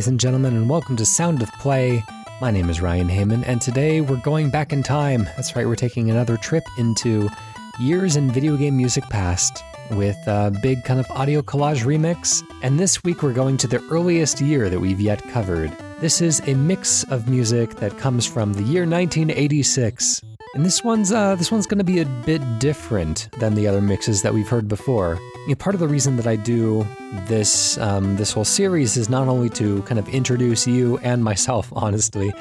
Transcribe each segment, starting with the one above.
ladies and gentlemen, and welcome to Sound of Play. My name is Ryan Hamann, and today we're going back in time. That's right, we're taking another trip into years in video game music past with a big kind of audio collage remix. And this week we're going to the earliest year that we've yet covered. This is a mix of music that comes from the year 1986. And this one's uh, this one's going to be a bit different than the other mixes that we've heard before. You know, part of the reason that I do this um, this whole series is not only to kind of introduce you and myself, honestly,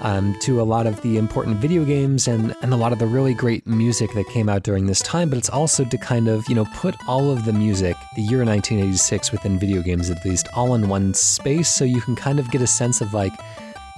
um, to a lot of the important video games and and a lot of the really great music that came out during this time, but it's also to kind of you know put all of the music, the year 1986 within video games at least, all in one space, so you can kind of get a sense of like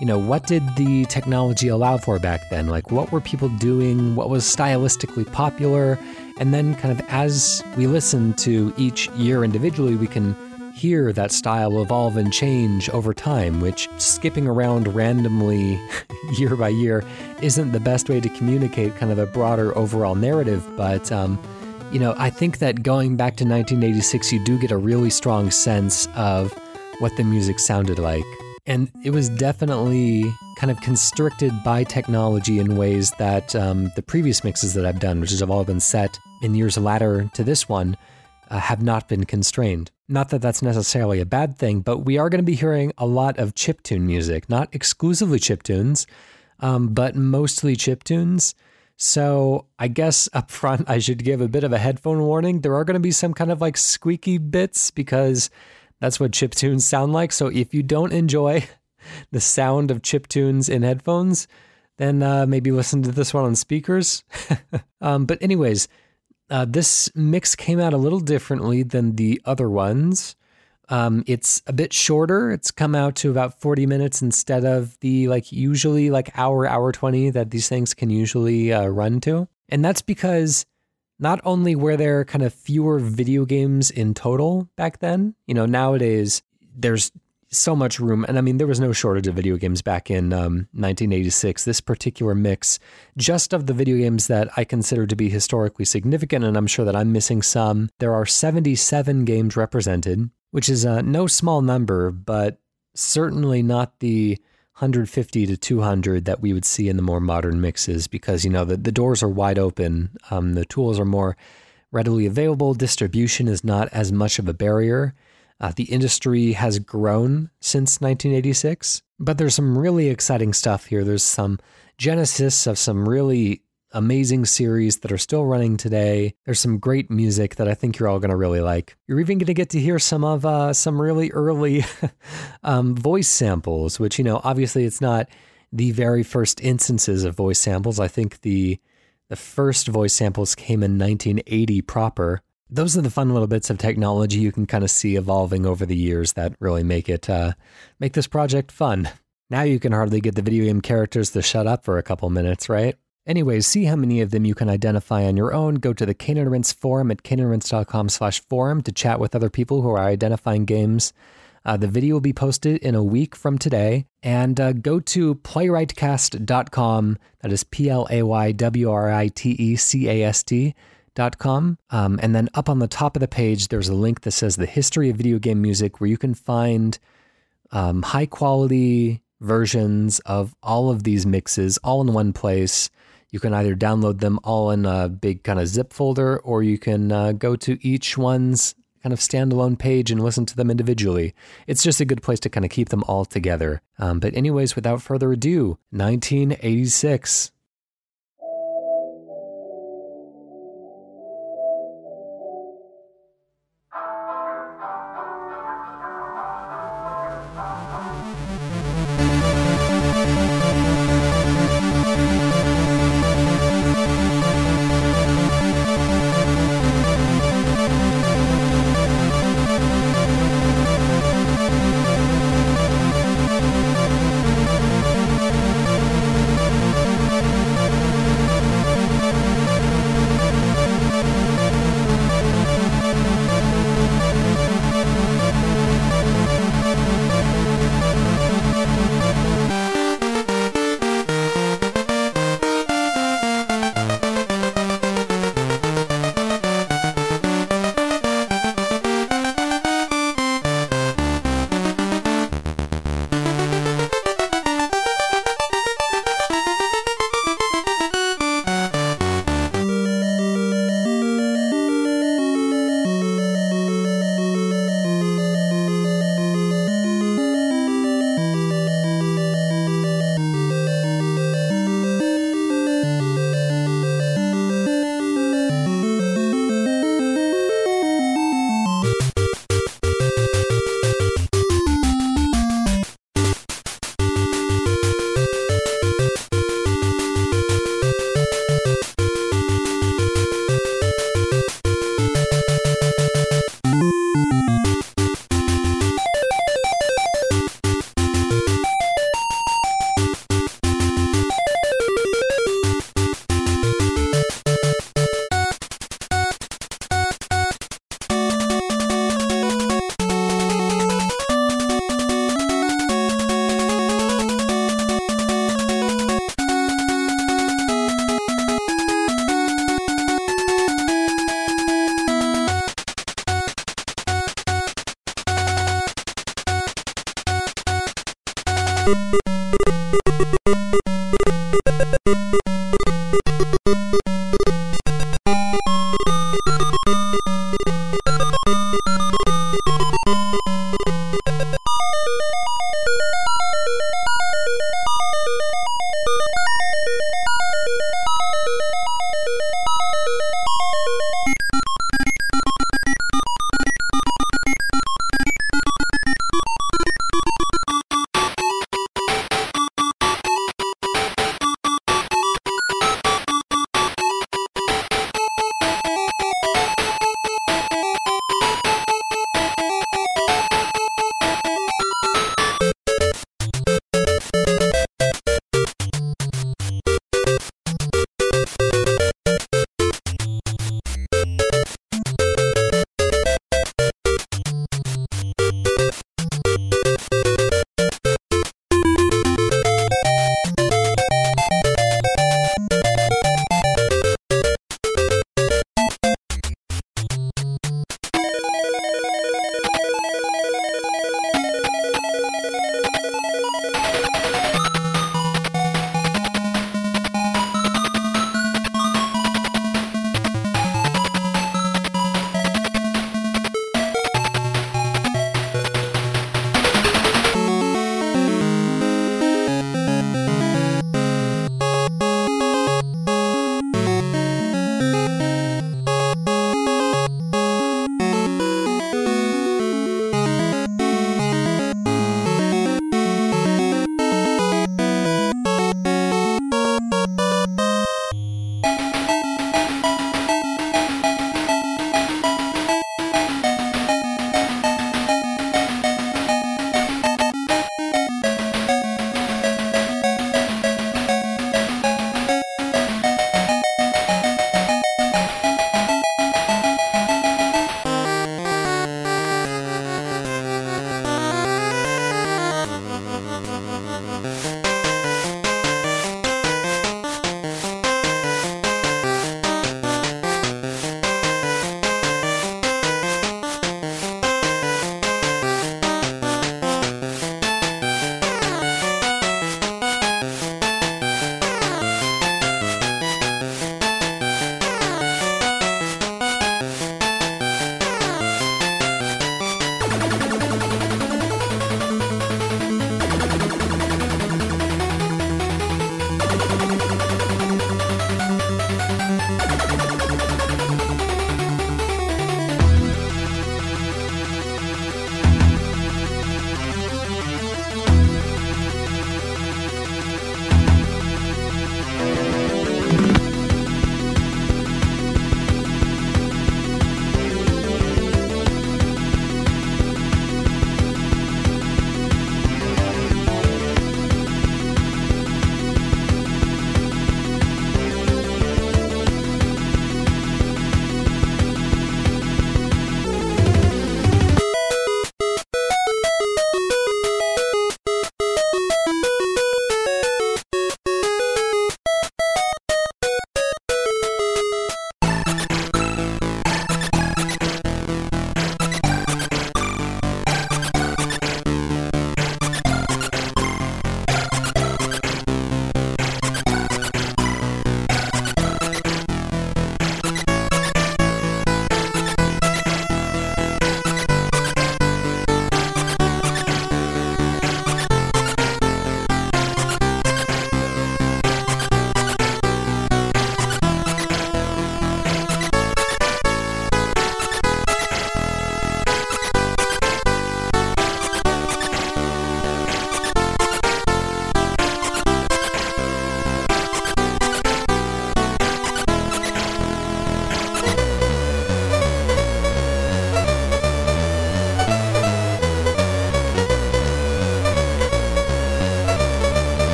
you know, what did the technology allow for back then? Like, what were people doing? What was stylistically popular? And then, kind of, as we listen to each year individually, we can hear that style evolve and change over time, which skipping around randomly year by year isn't the best way to communicate kind of a broader overall narrative. But, um, you know, I think that going back to 1986, you do get a really strong sense of what the music sounded like. And it was definitely kind of constricted by technology in ways that um, the previous mixes that I've done, which have all been set in years latter to this one, uh, have not been constrained. Not that that's necessarily a bad thing, but we are going to be hearing a lot of chiptune music, not exclusively chiptunes, um, but mostly chiptunes. So I guess up front, I should give a bit of a headphone warning. There are going to be some kind of like squeaky bits because that's what chip tunes sound like. So if you don't enjoy the sound of chip tunes in headphones, then uh, maybe listen to this one on speakers. um, but, anyways, uh, this mix came out a little differently than the other ones. Um, it's a bit shorter. It's come out to about 40 minutes instead of the like usually like hour, hour 20 that these things can usually uh, run to. And that's because not only were there kind of fewer video games in total back then, you know, nowadays there's so much room. And I mean, there was no shortage of video games back in um, 1986. This particular mix, just of the video games that I consider to be historically significant, and I'm sure that I'm missing some, there are 77 games represented, which is uh, no small number, but certainly not the 150 to 200 that we would see in the more modern mixes because you know the, the doors are wide open um, the tools are more readily available. Distribution is not as much of a barrier. Uh, the industry has grown since 1986 but there's some really exciting stuff here. There's some genesis of some really amazing series that are still running today. There's some great music that I think you're all going to really like. You're even going to get to hear some of uh, some really early um, voice samples, which you know, obviously, it's not the very first instances of voice samples. I think the the first voice samples came in 1980 proper. Those are the fun little bits of technology you can kind of see evolving over the years that really make it uh, make this project fun. Now you can hardly get the video game characters to shut up for a couple minutes, right? Anyways, see how many of them you can identify on your own. Go to the Rinse forum at caneandrinse.com slash forum to chat with other people who are identifying games. Uh, the video will be posted in a week from today. And uh, go to playwritecast.com. That is P L A Y W R I T E C A S T.com. Um, and then up on the top of the page, there's a link that says the history of video game music, where you can find um, high quality versions of all of these mixes all in one place. You can either download them all in a big kind of zip folder, or you can uh, go to each one's kind of standalone page and listen to them individually. It's just a good place to kind of keep them all together. Um, but, anyways, without further ado, 1986.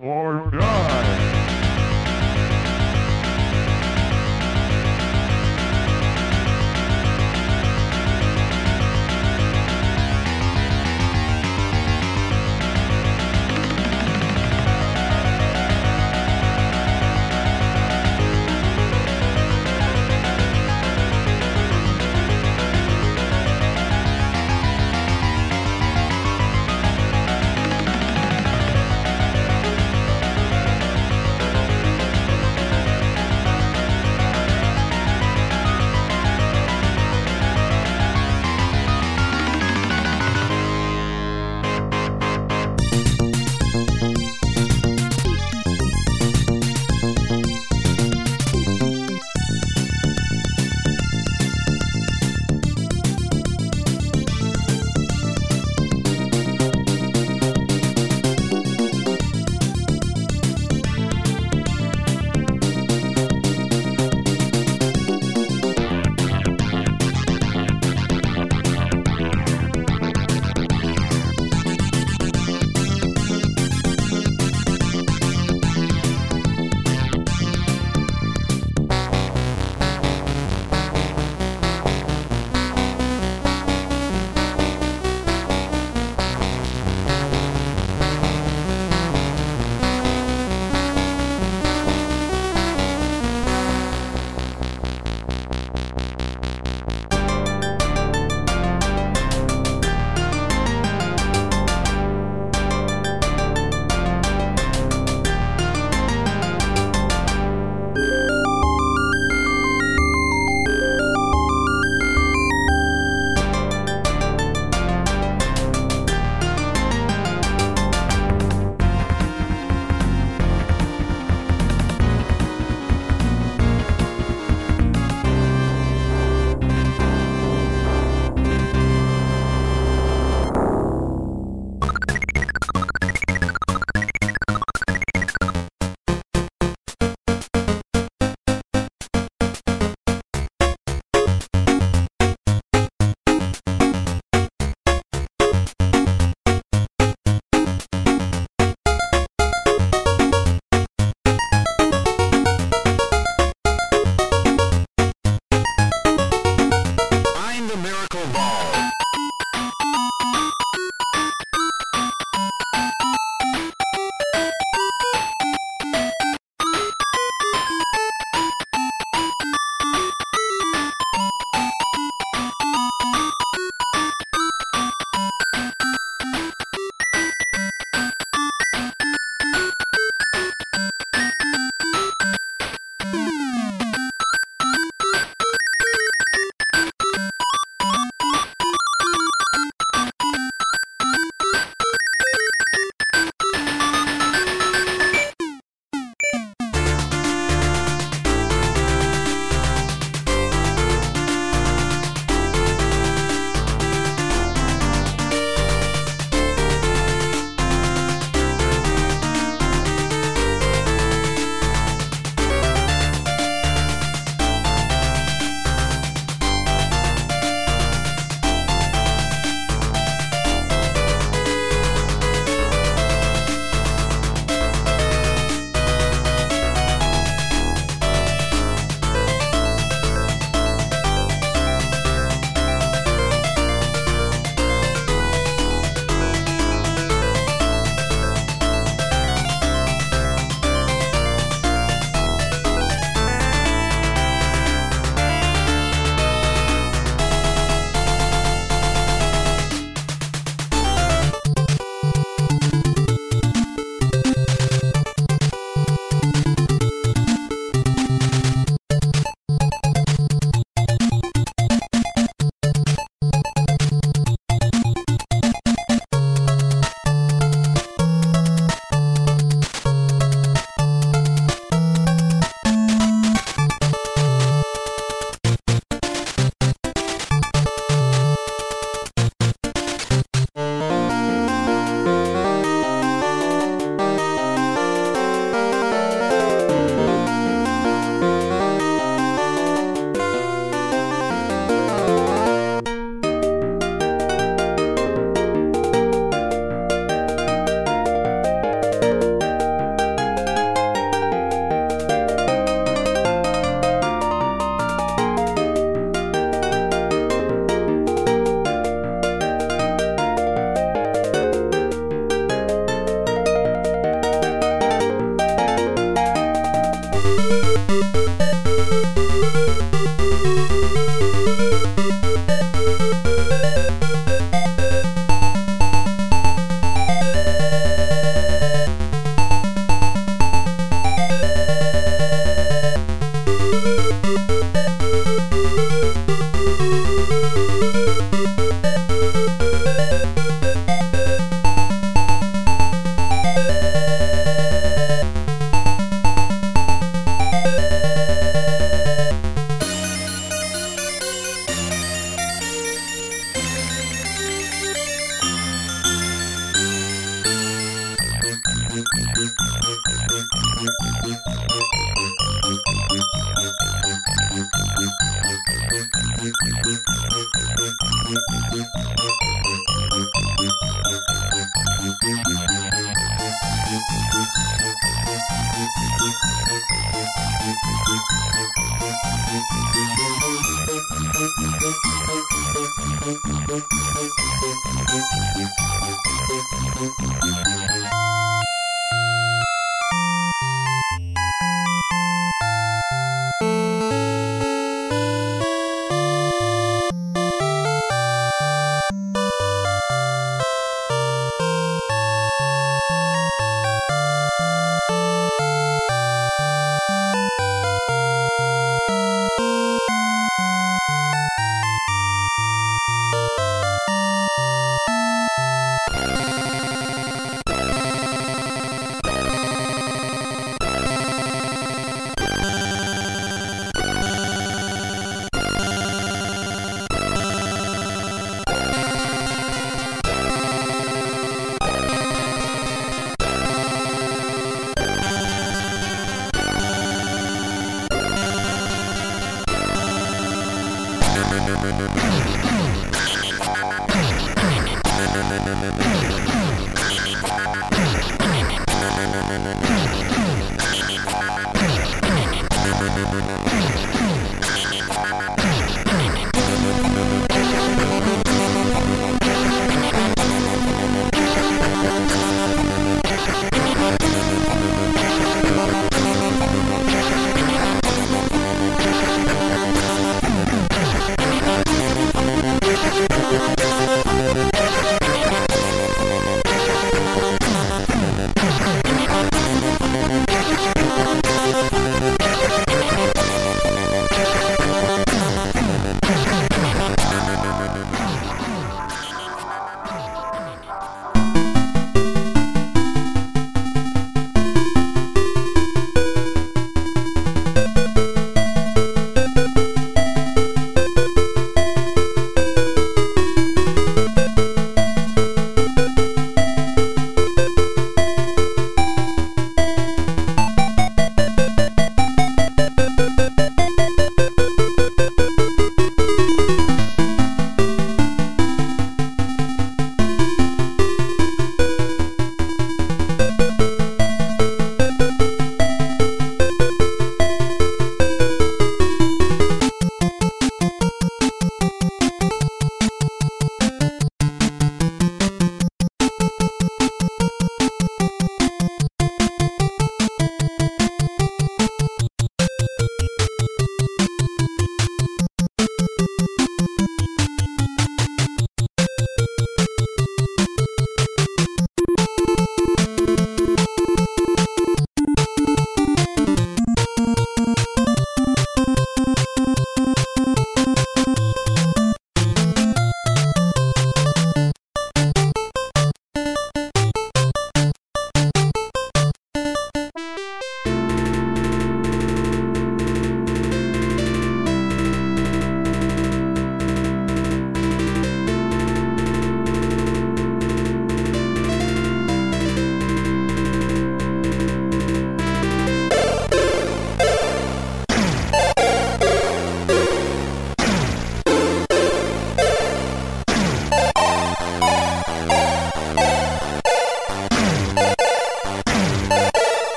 Or die.